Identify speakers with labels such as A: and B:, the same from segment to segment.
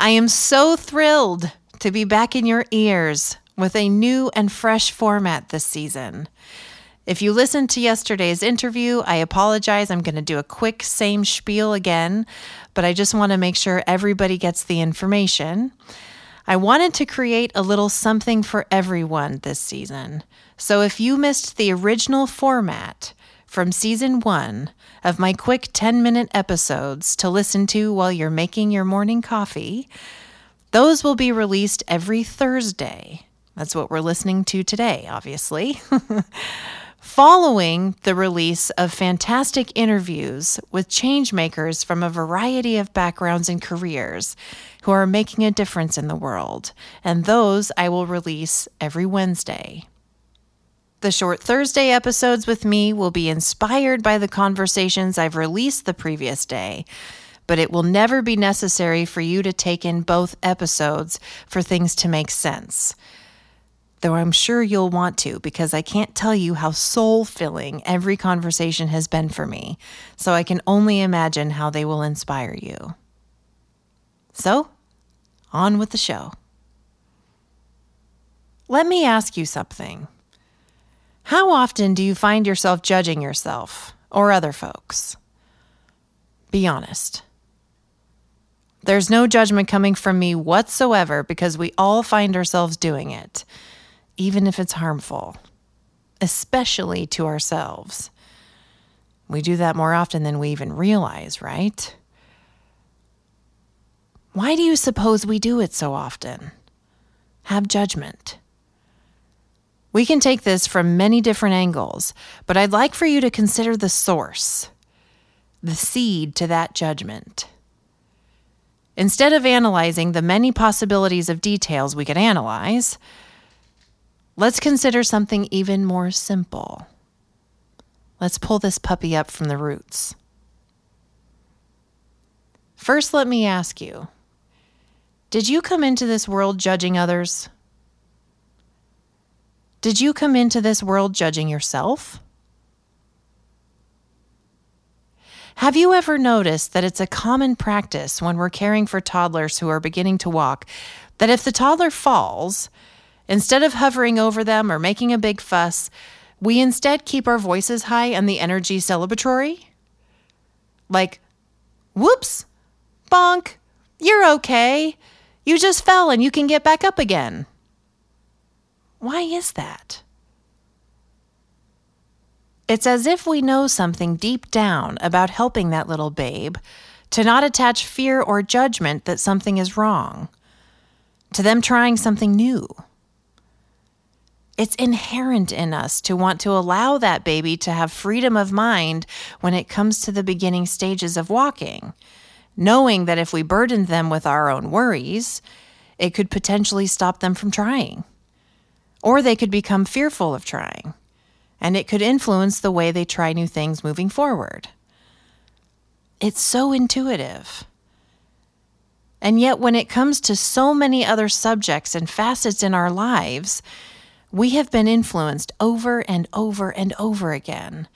A: I am so thrilled to be back in your ears with a new and fresh format this season. If you listened to yesterday's interview, I apologize. I'm going to do a quick same spiel again, but I just want to make sure everybody gets the information. I wanted to create a little something for everyone this season. So if you missed the original format from season one of my quick 10 minute episodes to listen to while you're making your morning coffee, those will be released every Thursday. That's what we're listening to today, obviously. Following the release of fantastic interviews with changemakers from a variety of backgrounds and careers who are making a difference in the world, and those I will release every Wednesday. The short Thursday episodes with me will be inspired by the conversations I've released the previous day, but it will never be necessary for you to take in both episodes for things to make sense though I'm sure you'll want to because I can't tell you how soul filling every conversation has been for me, so I can only imagine how they will inspire you. So, on with the show. Let me ask you something. How often do you find yourself judging yourself or other folks? Be honest. There's no judgment coming from me whatsoever because we all find ourselves doing it even if it's harmful, especially to ourselves. We do that more often than we even realize, right? Why do you suppose we do it so often? Have judgment. We can take this from many different angles, but I'd like for you to consider the source, the seed to that judgment. Instead of analyzing the many possibilities of details we could analyze, Let's consider something even more simple. Let's pull this puppy up from the roots. First, let me ask you Did you come into this world judging others? Did you come into this world judging yourself? Have you ever noticed that it's a common practice when we're caring for toddlers who are beginning to walk that if the toddler falls, Instead of hovering over them or making a big fuss, we instead keep our voices high and the energy celebratory. Like, whoops, bonk, you're okay. You just fell and you can get back up again. Why is that? It's as if we know something deep down about helping that little babe to not attach fear or judgment that something is wrong, to them trying something new. It's inherent in us to want to allow that baby to have freedom of mind when it comes to the beginning stages of walking, knowing that if we burdened them with our own worries, it could potentially stop them from trying. Or they could become fearful of trying, and it could influence the way they try new things moving forward. It's so intuitive. And yet, when it comes to so many other subjects and facets in our lives, we have been influenced over and over and over again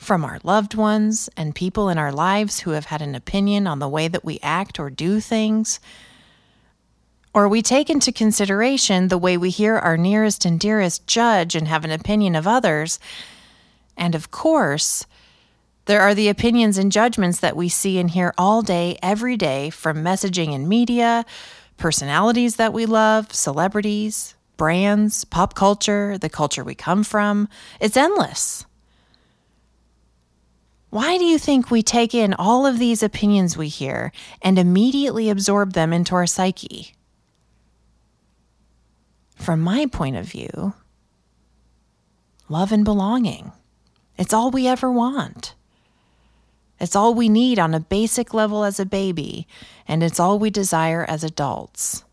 A: from our loved ones and people in our lives who have had an opinion on the way that we act or do things. Or we take into consideration the way we hear our nearest and dearest judge and have an opinion of others. And of course, there are the opinions and judgments that we see and hear all day, every day, from messaging and media, personalities that we love, celebrities, brands, pop culture, the culture we come from. It's endless. Why do you think we take in all of these opinions we hear and immediately absorb them into our psyche? From my point of view, love and belonging. It's all we ever want. It's all we need on a basic level as a baby, and it's all we desire as adults.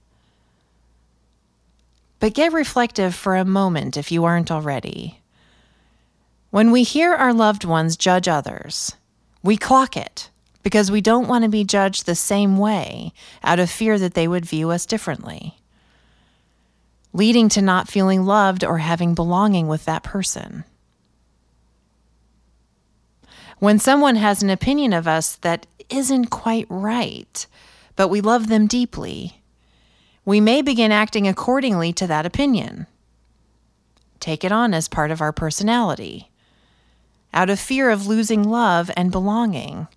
A: But get reflective for a moment if you aren't already. When we hear our loved ones judge others, we clock it because we don't want to be judged the same way out of fear that they would view us differently, leading to not feeling loved or having belonging with that person. When someone has an opinion of us that isn't quite right, but we love them deeply, we may begin acting accordingly to that opinion. Take it on as part of our personality out of fear of losing love and belonging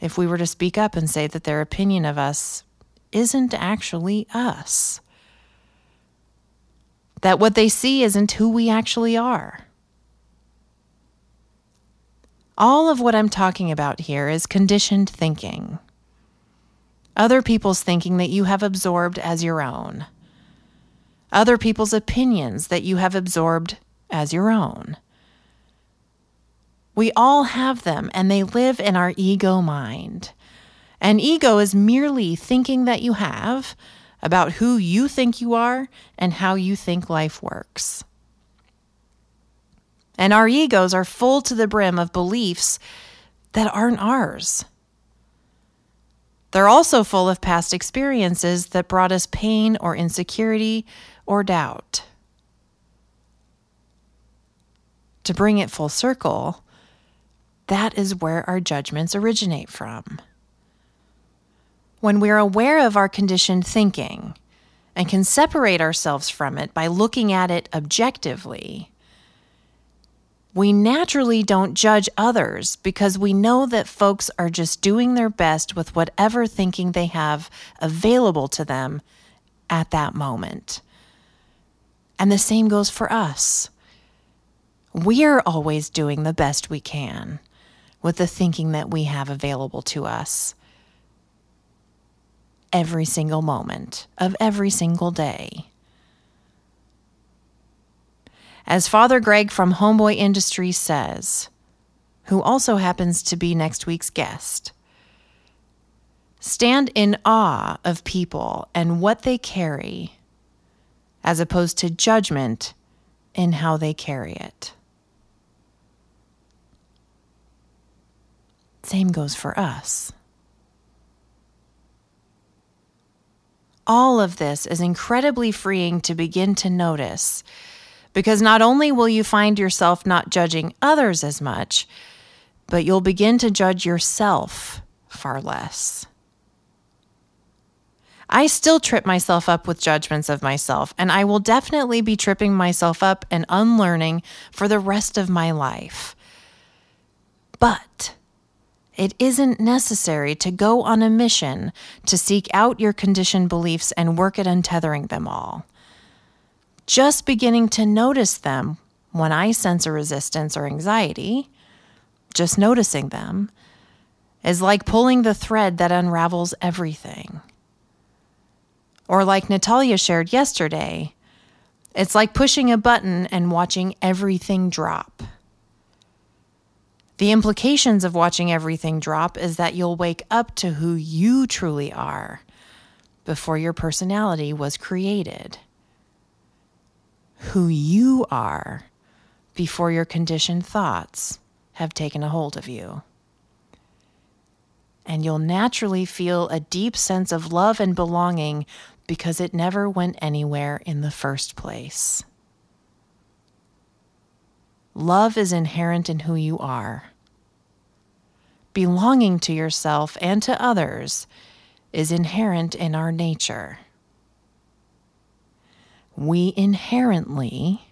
A: if we were to speak up and say that their opinion of us isn't actually us. That what they see isn't who we actually are. All of what I'm talking about here is conditioned thinking. Other people's thinking that you have absorbed as your own. Other people's opinions that you have absorbed as your own. We all have them, and they live in our ego mind. And ego is merely thinking that you have about who you think you are and how you think life works. And our egos are full to the brim of beliefs that aren't ours. They're also full of past experiences that brought us pain or insecurity or doubt. To bring it full circle, that is where our judgments originate from. When we're aware of our conditioned thinking and can separate ourselves from it by looking at it objectively, we naturally don't judge others because we know that folks are just doing their best with whatever thinking they have available to them at that moment. And the same goes for us. We're always doing the best we can with the thinking that we have available to us every single moment of every single day. As Father Greg from Homeboy Industries says, who also happens to be next week's guest, stand in awe of people and what they carry, as opposed to judgment in how they carry it. Same goes for us. All of this is incredibly freeing to begin to notice because not only will you find yourself not judging others as much, but you'll begin to judge yourself far less. I still trip myself up with judgments of myself, and I will definitely be tripping myself up and unlearning for the rest of my life. But it isn't necessary to go on a mission to seek out your conditioned beliefs and work at untethering them all. Just beginning to notice them when I sense a resistance or anxiety, just noticing them, is like pulling the thread that unravels everything. Or, like Natalia shared yesterday, it's like pushing a button and watching everything drop. The implications of watching everything drop is that you'll wake up to who you truly are before your personality was created. Who you are before your conditioned thoughts have taken a hold of you. And you'll naturally feel a deep sense of love and belonging because it never went anywhere in the first place. Love is inherent in who you are. Belonging to yourself and to others is inherent in our nature. We inherently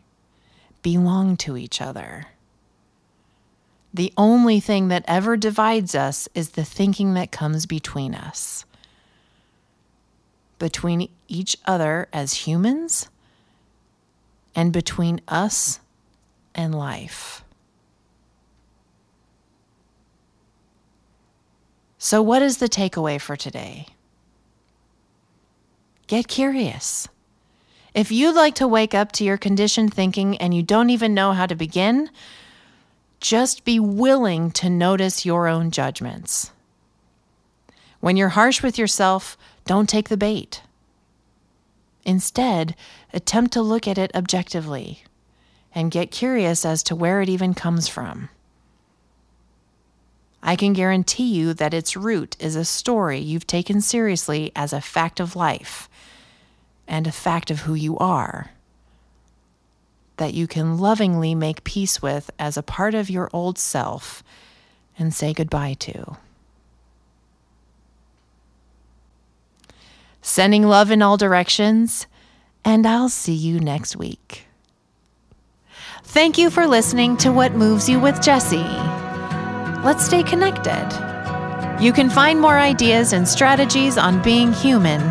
A: belong to each other. The only thing that ever divides us is the thinking that comes between us. between each other as humans and between us and life. So, what is the takeaway for today? Get curious. If you'd like to wake up to your conditioned thinking and you don't even know how to begin, just be willing to notice your own judgments. When you're harsh with yourself, don't take the bait. Instead, attempt to look at it objectively and get curious as to where it even comes from. I can guarantee you that its root is a story you've taken seriously as a fact of life and a fact of who you are that you can lovingly make peace with as a part of your old self and say goodbye to. Sending love in all directions, and I'll see you next week. Thank you for listening to What Moves You with Jessie. Let's stay connected. You can find more ideas and strategies on being human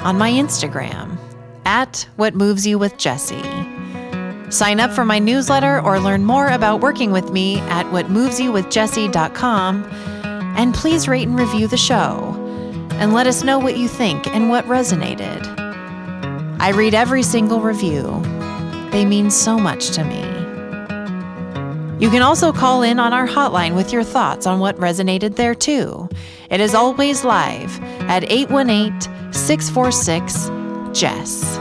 A: on my Instagram at What Moves You with Jessie. Sign up for my newsletter or learn more about working with me at whatmovesyouwithjessie.com. And please rate and review the show and let us know what you think and what resonated. I read every single review, they mean so much to me. You can also call in on our hotline with your thoughts on what resonated there too. It is always live at 818 646 JESS.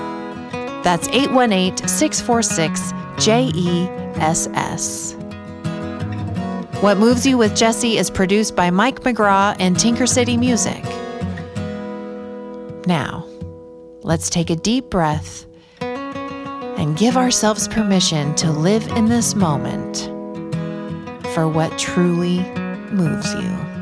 A: That's 818 646 JESS. What Moves You with Jessie is produced by Mike McGraw and Tinker City Music. Now, let's take a deep breath and give ourselves permission to live in this moment for what truly moves you.